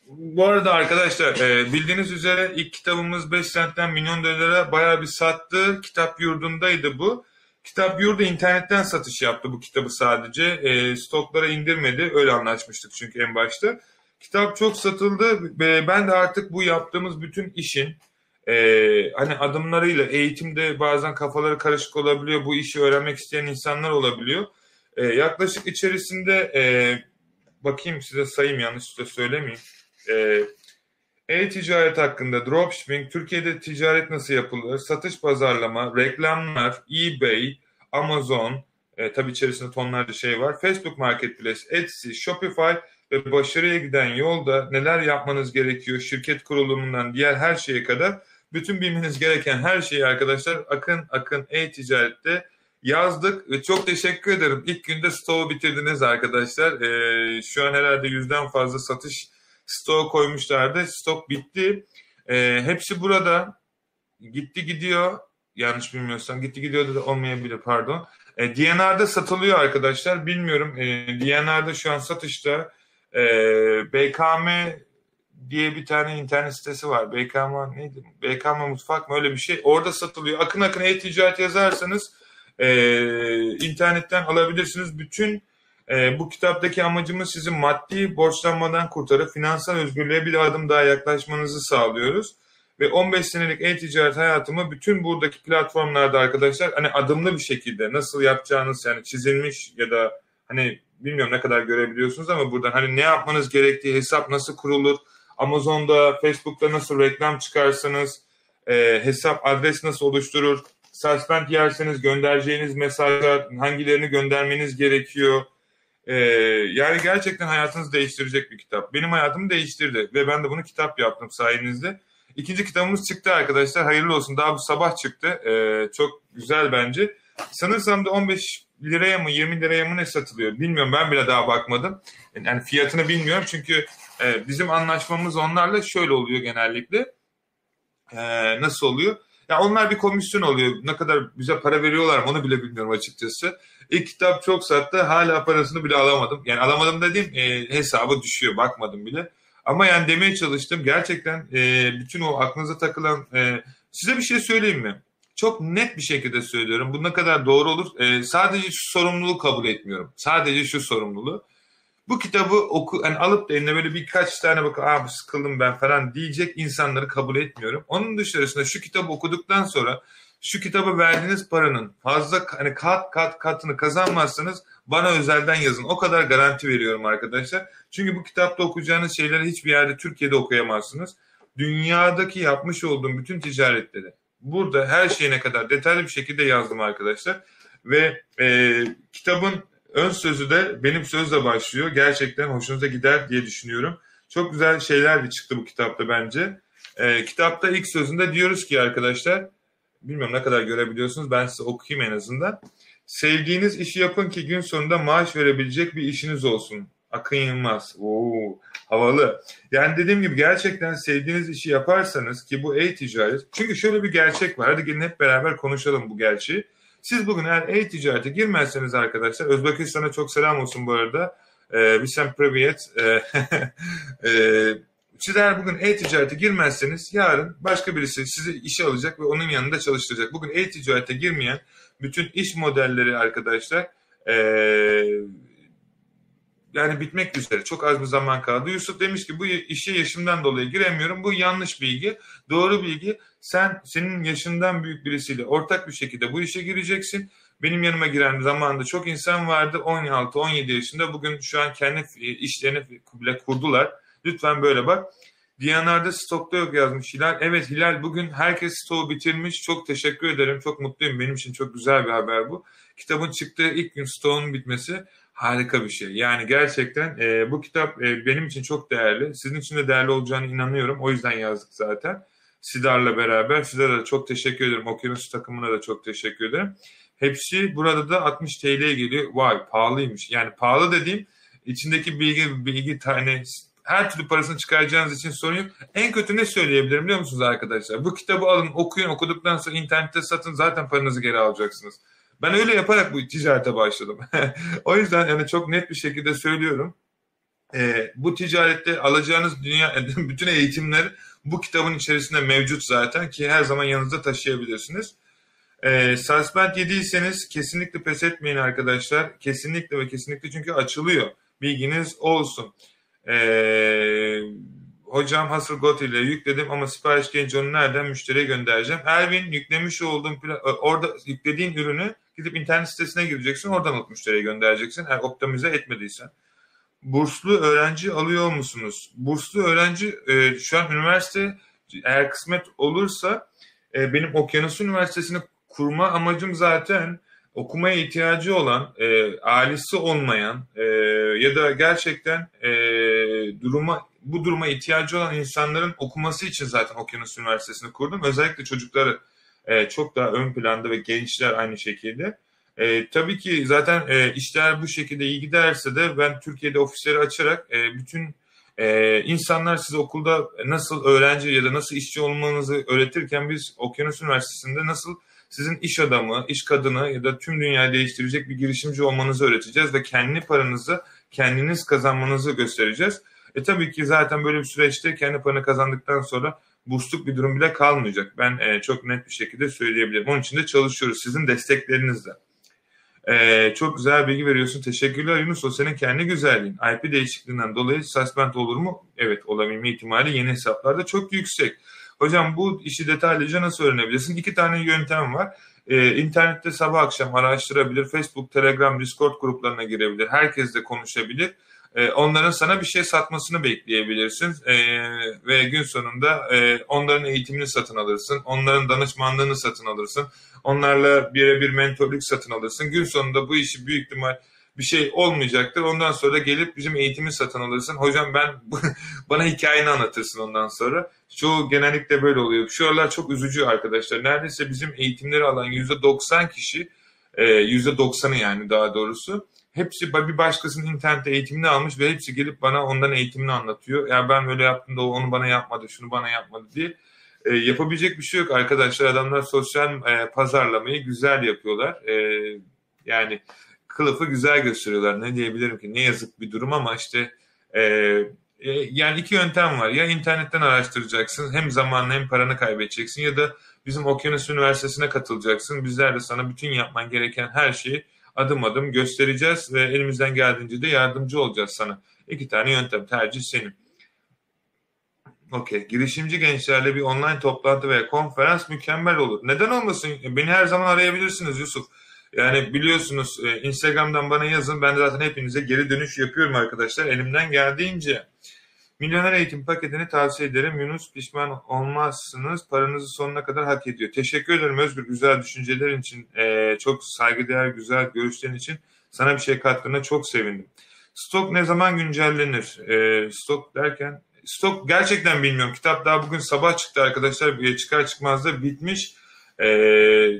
bu arada arkadaşlar e, bildiğiniz üzere ilk kitabımız 5 sentten milyon dolara bayağı bir sattı. Kitap yurdundaydı bu. Kitap Yurdu internetten satış yaptı bu kitabı sadece. E, stoklara indirmedi. Öyle anlaşmıştık çünkü en başta. Kitap çok satıldı. E, ben de artık bu yaptığımız bütün işin e, hani adımlarıyla eğitimde bazen kafaları karışık olabiliyor. Bu işi öğrenmek isteyen insanlar olabiliyor. E, yaklaşık içerisinde e, bakayım size sayayım yanlış da söylemeyeyim. E, e-ticaret hakkında dropshipping, Türkiye'de ticaret nasıl yapılır, satış pazarlama, reklamlar, eBay, Amazon, e, tabii içerisinde tonlarca şey var. Facebook Marketplace, Etsy, Shopify ve başarıya giden yolda neler yapmanız gerekiyor, şirket kurulumundan diğer her şeye kadar bütün bilmeniz gereken her şeyi arkadaşlar Akın Akın e-ticarette yazdık ve çok teşekkür ederim. İlk günde stoğu bitirdiniz arkadaşlar. Ee, şu an herhalde yüzden fazla satış stoğu koymuşlardı. Stok bitti. Ee, hepsi burada. Gitti gidiyor. Yanlış bilmiyorsam gitti gidiyor da olmayabilir pardon. E, DNR'da satılıyor arkadaşlar. Bilmiyorum. E, DNR'da şu an satışta e, BKM diye bir tane internet sitesi var. BKM neydi? BKM Mutfak mı öyle bir şey. Orada satılıyor. Akın akın e-ticaret yazarsanız e, internetten alabilirsiniz. Bütün e, bu kitaptaki amacımız sizin maddi borçlanmadan kurtarıp finansal özgürlüğe bir adım daha yaklaşmanızı sağlıyoruz. Ve 15 senelik e-ticaret hayatımı bütün buradaki platformlarda arkadaşlar hani adımlı bir şekilde nasıl yapacağınız yani çizilmiş ya da hani bilmiyorum ne kadar görebiliyorsunuz ama buradan hani ne yapmanız gerektiği hesap nasıl kurulur Amazon'da Facebook'ta nasıl reklam çıkarsanız e, hesap adres nasıl oluşturur suspend yerseniz göndereceğiniz mesajlar hangilerini göndermeniz gerekiyor ee, yani gerçekten hayatınızı değiştirecek bir kitap. Benim hayatımı değiştirdi ve ben de bunu kitap yaptım sayenizde. İkinci kitabımız çıktı arkadaşlar. Hayırlı olsun. Daha bu sabah çıktı. Ee, çok güzel bence. Sanırsam da 15 liraya mı 20 liraya mı ne satılıyor bilmiyorum. Ben bile daha bakmadım. Yani fiyatını bilmiyorum çünkü e, bizim anlaşmamız onlarla şöyle oluyor genellikle. E, nasıl oluyor? Ya onlar bir komisyon oluyor. Ne kadar bize para veriyorlar onu bile bilmiyorum açıkçası. İlk kitap çok sattı. Hala parasını bile alamadım. Yani alamadım dediğim e, hesabı düşüyor. Bakmadım bile. Ama yani demeye çalıştım. Gerçekten e, bütün o aklınıza takılan... E, size bir şey söyleyeyim mi? Çok net bir şekilde söylüyorum. Bu ne kadar doğru olur? E, sadece şu sorumluluğu kabul etmiyorum. Sadece şu sorumluluğu. Bu kitabı oku, yani alıp da eline böyle birkaç tane bakıp Aa, sıkıldım ben falan diyecek insanları kabul etmiyorum. Onun dışarısında şu kitabı okuduktan sonra şu kitaba verdiğiniz paranın fazla hani kat kat katını kazanmazsanız bana özelden yazın. O kadar garanti veriyorum arkadaşlar. Çünkü bu kitapta okuyacağınız şeyleri hiçbir yerde Türkiye'de okuyamazsınız. Dünyadaki yapmış olduğum bütün ticaretleri burada her şeyine kadar detaylı bir şekilde yazdım arkadaşlar. Ve e, kitabın ön sözü de benim sözle başlıyor. Gerçekten hoşunuza gider diye düşünüyorum. Çok güzel şeyler de çıktı bu kitapta bence. E, kitapta ilk sözünde diyoruz ki arkadaşlar bilmiyorum ne kadar görebiliyorsunuz. Ben size okuyayım en azından. Sevdiğiniz işi yapın ki gün sonunda maaş verebilecek bir işiniz olsun. Akın Yılmaz. Oo, havalı. Yani dediğim gibi gerçekten sevdiğiniz işi yaparsanız ki bu e-ticaret. Çünkü şöyle bir gerçek var. Hadi gelin hep beraber konuşalım bu gerçeği. Siz bugün eğer e-ticarete girmezseniz arkadaşlar Özbekistan'a çok selam olsun bu arada. Ee, Visem Privyet. Ee, e, siz eğer bugün e-ticarete girmezseniz yarın başka birisi sizi işe alacak ve onun yanında çalıştıracak. Bugün e-ticarete girmeyen bütün iş modelleri arkadaşlar ee, yani bitmek üzere. Çok az bir zaman kaldı. Yusuf demiş ki bu işe yaşımdan dolayı giremiyorum. Bu yanlış bilgi. Doğru bilgi. Sen senin yaşından büyük birisiyle ortak bir şekilde bu işe gireceksin. Benim yanıma giren zamanında çok insan vardı. 16-17 yaşında. Bugün şu an kendi işlerini bile kurdular. Lütfen böyle bak. Diyanar'da stokta yok yazmış Hilal. Evet Hilal bugün herkes stoğu bitirmiş. Çok teşekkür ederim. Çok mutluyum. Benim için çok güzel bir haber bu. Kitabın çıktığı ilk gün stoğun bitmesi harika bir şey. Yani gerçekten e, bu kitap e, benim için çok değerli. Sizin için de değerli olacağını inanıyorum. O yüzden yazdık zaten. Sidar'la beraber. Sidar'a da çok teşekkür ederim. Okyanus takımına da çok teşekkür ederim. Hepsi burada da 60 TL'ye geliyor. Vay pahalıymış. Yani pahalı dediğim içindeki bilgi bilgi tane her türlü parasını çıkaracağınız için sorun yok. En kötü ne söyleyebilirim biliyor musunuz arkadaşlar? Bu kitabı alın, okuyun, okuduktan sonra internette satın zaten paranızı geri alacaksınız. Ben öyle yaparak bu ticarete başladım. o yüzden yani çok net bir şekilde söylüyorum. Ee, bu ticarette alacağınız dünya bütün eğitimler bu kitabın içerisinde mevcut zaten ki her zaman yanınızda taşıyabilirsiniz. Ee, suspend yediyseniz kesinlikle pes etmeyin arkadaşlar. Kesinlikle ve kesinlikle çünkü açılıyor. Bilginiz olsun. Ee, hocam Hasselgot ile yükledim ama sipariş gelince onu nereden müşteriye göndereceğim? Ervin yüklemiş olduğum orada yüklediğin ürünü Gidip internet sitesine gireceksin. Oradan alıp müşteriye göndereceksin. Eğer optimize etmediysen. Burslu öğrenci alıyor musunuz? Burslu öğrenci e, şu an üniversite eğer kısmet olursa e, benim Okyanus Üniversitesi'ni kurma amacım zaten okumaya ihtiyacı olan, e, ailesi olmayan e, ya da gerçekten e, duruma bu duruma ihtiyacı olan insanların okuması için zaten Okyanus Üniversitesi'ni kurdum. Özellikle çocukları e, çok daha ön planda ve gençler aynı şekilde. E, tabii ki zaten e, işler bu şekilde iyi giderse de ben Türkiye'de ofisleri açarak e, bütün e, insanlar size okulda nasıl öğrenci ya da nasıl işçi olmanızı öğretirken biz Okyanus Üniversitesi'nde nasıl sizin iş adamı, iş kadını ya da tüm dünyayı değiştirecek bir girişimci olmanızı öğreteceğiz ve kendi paranızı kendiniz kazanmanızı göstereceğiz. E tabii ki zaten böyle bir süreçte kendi paranı kazandıktan sonra bursluk bir durum bile kalmayacak. Ben e, çok net bir şekilde söyleyebilirim. Onun için de çalışıyoruz sizin desteklerinizle. E, çok güzel bilgi veriyorsun. Teşekkürler Yunus. O senin kendi güzelliğin. IP değişikliğinden dolayı suspend olur mu? Evet olabilme ihtimali yeni hesaplarda çok yüksek. Hocam bu işi detaylıca nasıl öğrenebilirsin? İki tane yöntem var. Ee, internette sabah akşam araştırabilir. Facebook, Telegram, Discord gruplarına girebilir. Herkes de konuşabilir. Ee, onların sana bir şey satmasını bekleyebilirsin. Ee, ve gün sonunda e, onların eğitimini satın alırsın. Onların danışmanlığını satın alırsın. Onlarla birebir mentorluk satın alırsın. Gün sonunda bu işi büyük ihtimal bir şey olmayacaktır. Ondan sonra gelip bizim eğitimi satın alırsın. Hocam ben bana hikayeni anlatırsın ondan sonra. Çoğu genellikle böyle oluyor. Şu aralar çok üzücü arkadaşlar. Neredeyse bizim eğitimleri alan %90 kişi, %90'ı e, yani daha doğrusu. Hepsi bir başkasının internette eğitimini almış ve hepsi gelip bana ondan eğitimini anlatıyor. Ya ben böyle yaptım da onu bana yapmadı, şunu bana yapmadı diye. E, yapabilecek bir şey yok arkadaşlar. Adamlar sosyal e, pazarlamayı güzel yapıyorlar. E, yani kılıfı güzel gösteriyorlar. Ne diyebilirim ki? Ne yazık bir durum ama işte e, e, yani iki yöntem var. Ya internetten araştıracaksın hem zamanını hem paranı kaybedeceksin ya da bizim Okyanus Üniversitesi'ne katılacaksın. Bizler de sana bütün yapman gereken her şeyi adım adım göstereceğiz ve elimizden geldiğince de yardımcı olacağız sana. İki tane yöntem tercih senin. Okey. Girişimci gençlerle bir online toplantı veya konferans mükemmel olur. Neden olmasın? Beni her zaman arayabilirsiniz Yusuf. Yani biliyorsunuz e, Instagram'dan bana yazın. Ben zaten hepinize geri dönüş yapıyorum arkadaşlar. Elimden geldiğince. Milyoner eğitim paketini tavsiye ederim. Yunus pişman olmazsınız. Paranızı sonuna kadar hak ediyor. Teşekkür ederim Özgür güzel düşüncelerin için. Ee, çok saygıdeğer güzel görüşlerin için. Sana bir şey katkına çok sevindim. Stok ne zaman güncellenir? Ee, stok derken stok gerçekten bilmiyorum. Kitap daha bugün sabah çıktı arkadaşlar. Çıkar çıkmaz da bitmiş. E,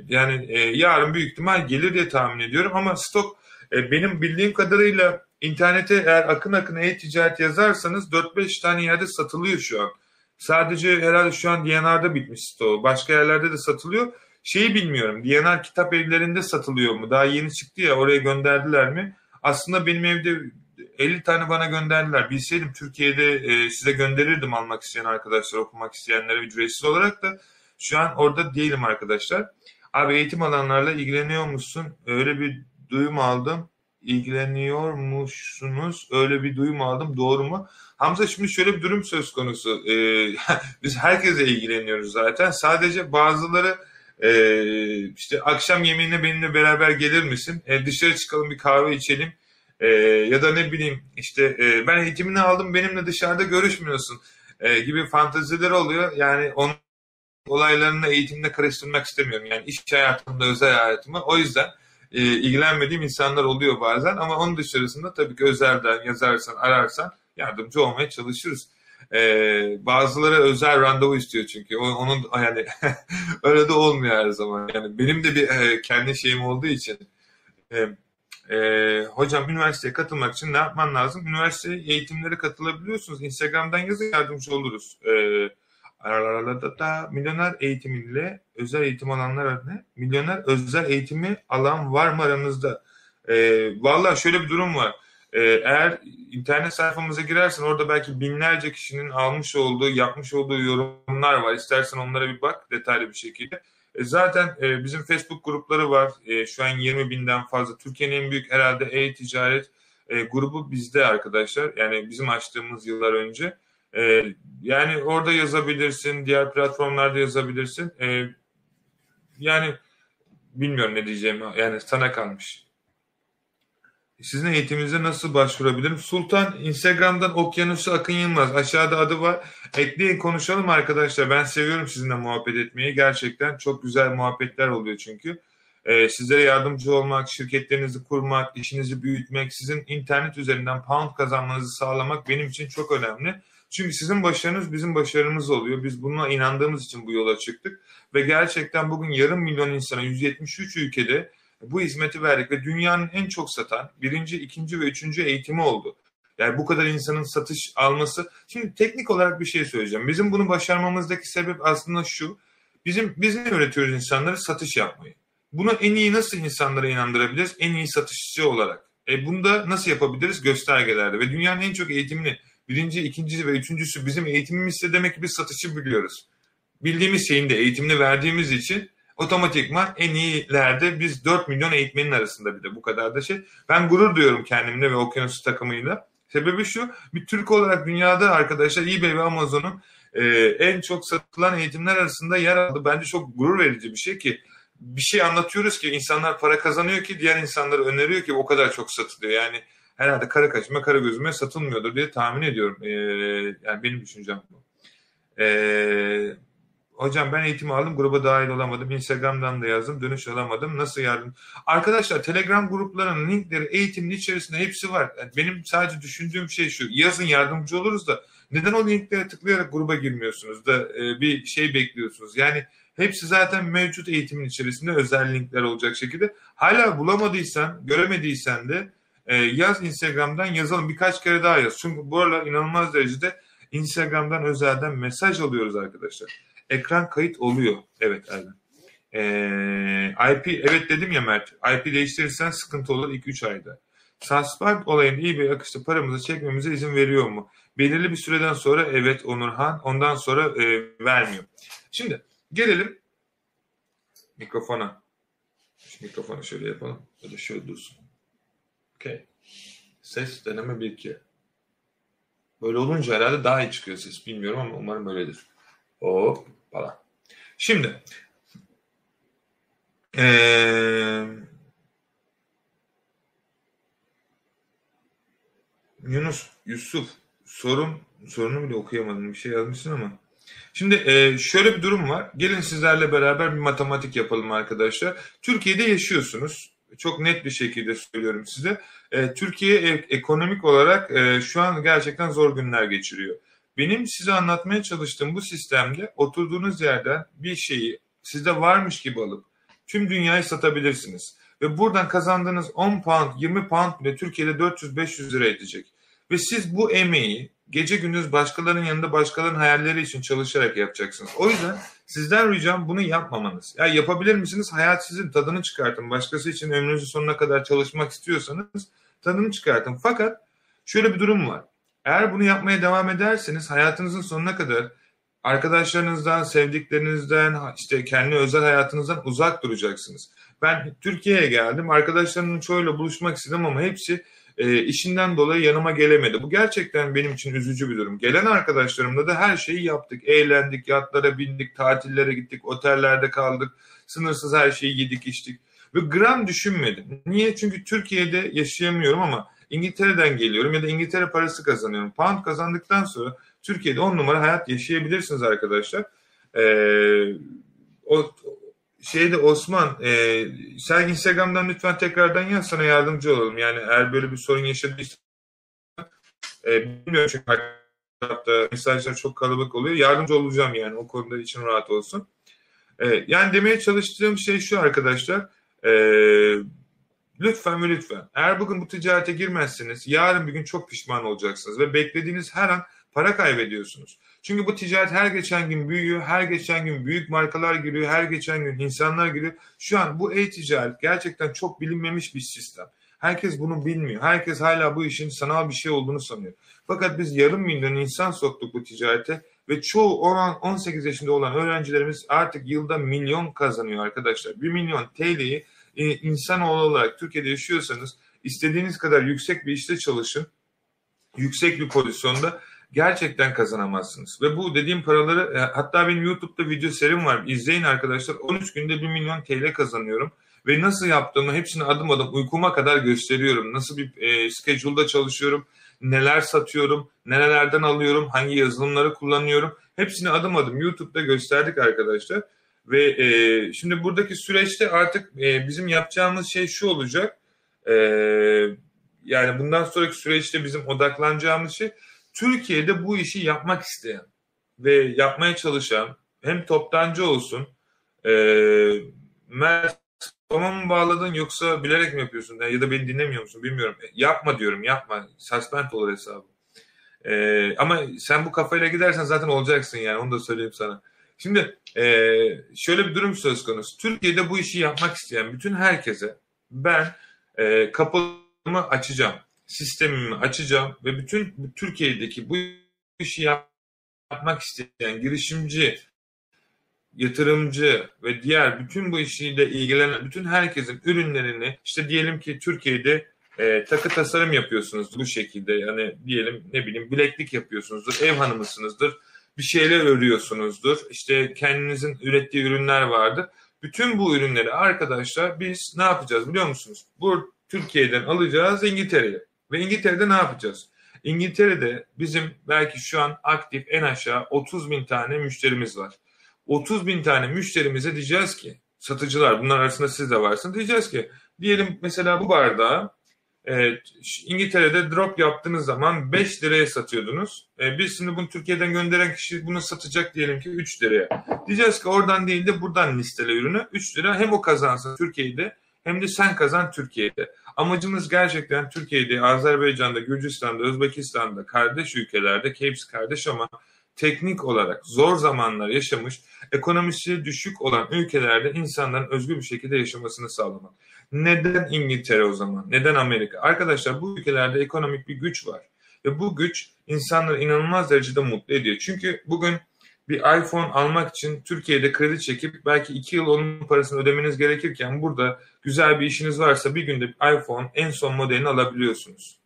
yani e, yarın büyük ihtimal gelir diye tahmin ediyorum ama stok e, benim bildiğim kadarıyla internete eğer akın akın e-ticaret yazarsanız 4-5 tane yerde satılıyor şu an. Sadece herhalde şu an DNR'da bitmiş stoğu. Başka yerlerde de satılıyor. Şeyi bilmiyorum. DNR kitap evlerinde satılıyor mu? Daha yeni çıktı ya oraya gönderdiler mi? Aslında benim evde 50 tane bana gönderdiler. Bilseydim Türkiye'de e, size gönderirdim almak isteyen arkadaşlar, okumak isteyenlere ücretsiz olarak da. Şu an orada değilim arkadaşlar. Abi eğitim alanlarla ilgileniyor musun? Öyle bir duyum aldım. İlgileniyormuşsunuz. Öyle bir duyum aldım. Doğru mu? Hamza şimdi şöyle bir durum söz konusu. Ee, biz herkese ilgileniyoruz zaten. Sadece bazıları e, işte akşam yemeğine benimle beraber gelir misin? E, dışarı çıkalım bir kahve içelim. E, ya da ne bileyim işte e, ben eğitimini aldım benimle dışarıda görüşmüyorsun e, gibi fanteziler oluyor. Yani onu olaylarını eğitimde karıştırmak istemiyorum. Yani iş hayatımda, özel hayatımı. O yüzden e, ilgilenmediğim insanlar oluyor bazen ama onun dışarısında tabii ki özelden yazarsan, ararsan yardımcı olmaya çalışırız. E, bazıları özel randevu istiyor çünkü. O, onun yani öyle de olmuyor her zaman. Yani benim de bir e, kendi şeyim olduğu için. E, e, hocam üniversiteye katılmak için ne yapman lazım? Üniversite eğitimlere katılabiliyorsunuz. Instagram'dan yazın yardımcı oluruz. E, da milyoner eğitimiyle özel eğitim alanlar ne? Milyoner özel eğitimi alan var mı aranızda? Ee, Valla şöyle bir durum var. Ee, eğer internet sayfamıza girersen orada belki binlerce kişinin almış olduğu, yapmış olduğu yorumlar var. İstersen onlara bir bak detaylı bir şekilde. E, zaten e, bizim Facebook grupları var. E, şu an 20 binden fazla. Türkiye'nin en büyük herhalde e-ticaret e, grubu bizde arkadaşlar. Yani bizim açtığımız yıllar önce. E, yani orada yazabilirsin, diğer platformlarda yazabilirsin. E, yani bilmiyorum ne diyeceğimi. Yani sana kalmış. Sizin eğitiminize nasıl başvurabilirim? Sultan Instagram'dan Okyanusu Akın Yılmaz. Aşağıda adı var. Ekleyin konuşalım arkadaşlar. Ben seviyorum sizinle muhabbet etmeyi. Gerçekten çok güzel muhabbetler oluyor çünkü. Ee, sizlere yardımcı olmak, şirketlerinizi kurmak, işinizi büyütmek, sizin internet üzerinden pound kazanmanızı sağlamak benim için çok önemli. Çünkü sizin başarınız bizim başarımız oluyor. Biz buna inandığımız için bu yola çıktık. Ve gerçekten bugün yarım milyon insana 173 ülkede bu hizmeti verdik ve dünyanın en çok satan birinci, ikinci ve üçüncü eğitimi oldu. Yani bu kadar insanın satış alması. Şimdi teknik olarak bir şey söyleyeceğim. Bizim bunu başarmamızdaki sebep aslında şu. Bizim biz ne öğretiyoruz insanlara? Satış yapmayı. Bunu en iyi nasıl insanlara inandırabiliriz? En iyi satışçı olarak. E bunu da nasıl yapabiliriz? Göstergelerde. Ve dünyanın en çok eğitimini birinci, ikincisi ve üçüncüsü bizim eğitimimizse demek ki biz satışı biliyoruz. Bildiğimiz şeyin de eğitimini verdiğimiz için otomatikman en iyilerde biz 4 milyon eğitmenin arasında bir de bu kadar da şey. Ben gurur duyuyorum kendimle ve Okyanus takımıyla. Sebebi şu, bir Türk olarak dünyada arkadaşlar eBay ve Amazon'un e, en çok satılan eğitimler arasında yer aldı. Bence çok gurur verici bir şey ki bir şey anlatıyoruz ki insanlar para kazanıyor ki diğer insanlara öneriyor ki o kadar çok satılıyor. Yani herhalde kara kaçma kara gözüme satılmıyordur diye tahmin ediyorum. Ee, yani benim düşüncem bu. Ee, hocam ben eğitim aldım gruba dahil olamadım. Instagram'dan da yazdım dönüş alamadım. Nasıl yardım? Arkadaşlar Telegram gruplarının linkleri eğitimin içerisinde hepsi var. Yani benim sadece düşündüğüm şey şu. Yazın yardımcı oluruz da neden o linklere tıklayarak gruba girmiyorsunuz da e, bir şey bekliyorsunuz? Yani hepsi zaten mevcut eğitimin içerisinde özel linkler olacak şekilde. Hala bulamadıysan, göremediysen de e, yaz Instagram'dan yazalım. Birkaç kere daha yaz. Çünkü bu aralar inanılmaz derecede Instagram'dan özelden mesaj alıyoruz arkadaşlar. Ekran kayıt oluyor. Evet Erden. Ee, IP evet dedim ya Mert. IP değiştirirsen sıkıntı olur 2-3 ayda. Suspend olayın iyi bir akışta paramızı çekmemize izin veriyor mu? Belirli bir süreden sonra evet Onurhan. Ondan sonra e, vermiyor. Şimdi gelelim mikrofona. Şu mikrofonu şöyle yapalım. Ya da şöyle dursun. Okay. Ses deneme 1-2. Böyle olunca herhalde daha iyi çıkıyor ses. Bilmiyorum ama umarım öyledir. Hop falan. Şimdi ee, Yunus, Yusuf sorun sorunu bile okuyamadım. Bir şey yazmışsın ama. Şimdi e, şöyle bir durum var. Gelin sizlerle beraber bir matematik yapalım arkadaşlar. Türkiye'de yaşıyorsunuz çok net bir şekilde söylüyorum size. E, Türkiye e, ekonomik olarak e, şu an gerçekten zor günler geçiriyor. Benim size anlatmaya çalıştığım bu sistemde oturduğunuz yerden bir şeyi sizde varmış gibi alıp tüm dünyayı satabilirsiniz. Ve buradan kazandığınız 10 pound, 20 pound bile Türkiye'de 400-500 lira edecek. Ve siz bu emeği gece gündüz başkalarının yanında başkalarının hayalleri için çalışarak yapacaksınız. O yüzden sizden ricam bunu yapmamanız. Ya yapabilir misiniz? Hayat sizin tadını çıkartın. Başkası için ömrünüzün sonuna kadar çalışmak istiyorsanız tadını çıkartın. Fakat şöyle bir durum var. Eğer bunu yapmaya devam ederseniz hayatınızın sonuna kadar arkadaşlarınızdan, sevdiklerinizden, işte kendi özel hayatınızdan uzak duracaksınız. Ben Türkiye'ye geldim. Arkadaşlarımın çoğuyla buluşmak istedim ama hepsi e, işinden dolayı yanıma gelemedi. Bu gerçekten benim için üzücü bir durum. Gelen arkadaşlarımla da her şeyi yaptık. Eğlendik, yatlara bindik, tatillere gittik, otellerde kaldık. Sınırsız her şeyi yedik, içtik. Ve gram düşünmedim. Niye? Çünkü Türkiye'de yaşayamıyorum ama İngiltere'den geliyorum ya da İngiltere parası kazanıyorum. Pound kazandıktan sonra Türkiye'de on numara hayat yaşayabilirsiniz arkadaşlar. Ee, o, şeyde Osman e, sen Instagram'dan lütfen tekrardan yaz sana yardımcı olalım. Yani eğer böyle bir sorun yaşadıysan e, bilmiyorum çünkü hatta mesajlar çok kalabalık oluyor. Yardımcı olacağım yani o konuda için rahat olsun. E, yani demeye çalıştığım şey şu arkadaşlar. E, lütfen ve lütfen eğer bugün bu ticarete girmezseniz yarın bir gün çok pişman olacaksınız ve beklediğiniz her an para kaybediyorsunuz. Çünkü bu ticaret her geçen gün büyüyor, her geçen gün büyük markalar giriyor, her geçen gün insanlar giriyor. Şu an bu e-ticaret gerçekten çok bilinmemiş bir sistem. Herkes bunu bilmiyor. Herkes hala bu işin sanal bir şey olduğunu sanıyor. Fakat biz yarım milyon insan soktuk bu ticarete ve çoğu 18 yaşında olan öğrencilerimiz artık yılda milyon kazanıyor arkadaşlar. 1 milyon TL'yi e, insanoğlu olarak Türkiye'de yaşıyorsanız istediğiniz kadar yüksek bir işte çalışın. Yüksek bir pozisyonda gerçekten kazanamazsınız. Ve bu dediğim paraları e, hatta benim YouTube'da video serim var. İzleyin arkadaşlar. 13 günde 1 milyon TL kazanıyorum. ve nasıl yaptığımı hepsini adım adım uykuma kadar gösteriyorum. Nasıl bir e, schedule'da çalışıyorum, neler satıyorum, nerelerden alıyorum, hangi yazılımları kullanıyorum. Hepsini adım adım YouTube'da gösterdik arkadaşlar. Ve e, şimdi buradaki süreçte artık e, bizim yapacağımız şey şu olacak. E, yani bundan sonraki süreçte bizim odaklanacağımız şey Türkiye'de bu işi yapmak isteyen ve yapmaya çalışan hem toptancı olsun e, Mert Toma mı bağladın yoksa bilerek mi yapıyorsun ya da beni dinlemiyor musun bilmiyorum. E, yapma diyorum yapma. Suspend olur hesabı. E, ama sen bu kafayla gidersen zaten olacaksın yani onu da söyleyeyim sana. Şimdi e, şöyle bir durum söz konusu. Türkiye'de bu işi yapmak isteyen bütün herkese ben e, kapımı açacağım. Sistemimi açacağım ve bütün Türkiye'deki bu işi yapmak isteyen girişimci, yatırımcı ve diğer bütün bu işiyle ilgilenen bütün herkesin ürünlerini işte diyelim ki Türkiye'de e, takı tasarım yapıyorsunuz bu şekilde yani diyelim ne bileyim bileklik yapıyorsunuzdur, ev hanımısınızdır, bir şeyler örüyorsunuzdur, işte kendinizin ürettiği ürünler vardır. Bütün bu ürünleri arkadaşlar biz ne yapacağız biliyor musunuz? Bu Türkiye'den alacağız İngiltere'ye ve İngiltere'de ne yapacağız? İngiltere'de bizim belki şu an aktif en aşağı 30 bin tane müşterimiz var. 30 bin tane müşterimize diyeceğiz ki satıcılar bunlar arasında siz de varsınız diyeceğiz ki diyelim mesela bu bardağı e, İngiltere'de drop yaptığınız zaman 5 liraya satıyordunuz. E, biz şimdi bunu Türkiye'den gönderen kişi bunu satacak diyelim ki 3 liraya. Diyeceğiz ki oradan değil de buradan listele ürünü 3 lira hem o kazansın Türkiye'de hem de sen kazan Türkiye'de. Amacımız gerçekten Türkiye'de, Azerbaycan'da, Gürcistan'da, Özbekistan'da, kardeş ülkelerde, hepsi kardeş ama teknik olarak zor zamanlar yaşamış, ekonomisi düşük olan ülkelerde insanların özgür bir şekilde yaşamasını sağlamak. Neden İngiltere o zaman? Neden Amerika? Arkadaşlar bu ülkelerde ekonomik bir güç var. Ve bu güç insanları inanılmaz derecede mutlu ediyor. Çünkü bugün bir iPhone almak için Türkiye'de kredi çekip belki iki yıl onun parasını ödemeniz gerekirken burada güzel bir işiniz varsa bir günde iPhone en son modelini alabiliyorsunuz.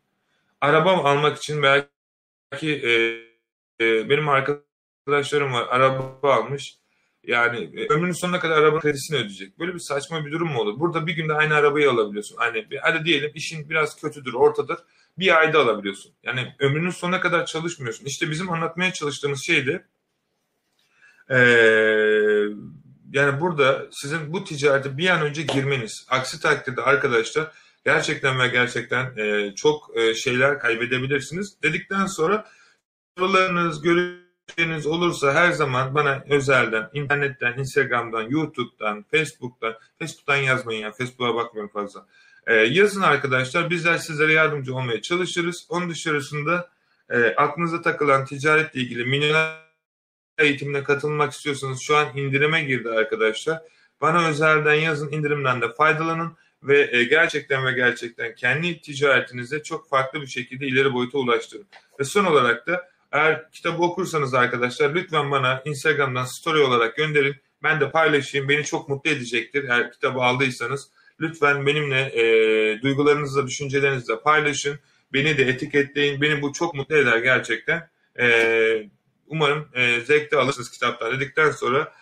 Araba almak için belki e, e, benim arkadaşlarım var araba almış yani e, ömrünün sonuna kadar araba kredisini ödeyecek. Böyle bir saçma bir durum mu olur? Burada bir günde aynı arabayı alabiliyorsun. Hani hadi diyelim işin biraz kötüdür, ortadır. Bir ayda alabiliyorsun. Yani ömrünün sonuna kadar çalışmıyorsun. İşte bizim anlatmaya çalıştığımız şey de ee, yani burada sizin bu ticarete bir an önce girmeniz. Aksi takdirde arkadaşlar gerçekten ve gerçekten e, çok e, şeyler kaybedebilirsiniz. Dedikten sonra sorularınız, görüşleriniz olursa her zaman bana özelden, internetten, Instagram'dan, YouTube'dan, Facebook'tan, Facebook'tan yazmayın ya, Facebook'a bakmıyorum fazla. E, yazın arkadaşlar, bizler sizlere yardımcı olmaya çalışırız. Onun dışarısında e, aklınıza takılan ticaretle ilgili milyoner eğitimine katılmak istiyorsanız şu an indirime girdi arkadaşlar. Bana özelden yazın indirimden de faydalanın ve e, gerçekten ve gerçekten kendi ticaretinizde çok farklı bir şekilde ileri boyuta ulaştırın. Ve son olarak da eğer kitabı okursanız arkadaşlar lütfen bana Instagram'dan story olarak gönderin. Ben de paylaşayım. Beni çok mutlu edecektir eğer kitabı aldıysanız. Lütfen benimle e, duygularınızla, düşüncelerinizle paylaşın. Beni de etiketleyin. Beni bu çok mutlu eder gerçekten. E, umarım e, zevkle alırsınız kitaplar dedikten sonra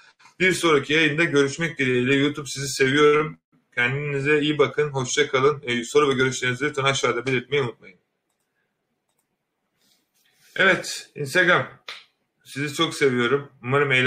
bir sonraki yayında görüşmek dileğiyle. YouTube sizi seviyorum. Kendinize iyi bakın. Hoşça kalın. E, soru ve görüşlerinizi lütfen aşağıda belirtmeyi unutmayın. Evet, Instagram. Sizi çok seviyorum. Umarım eğlen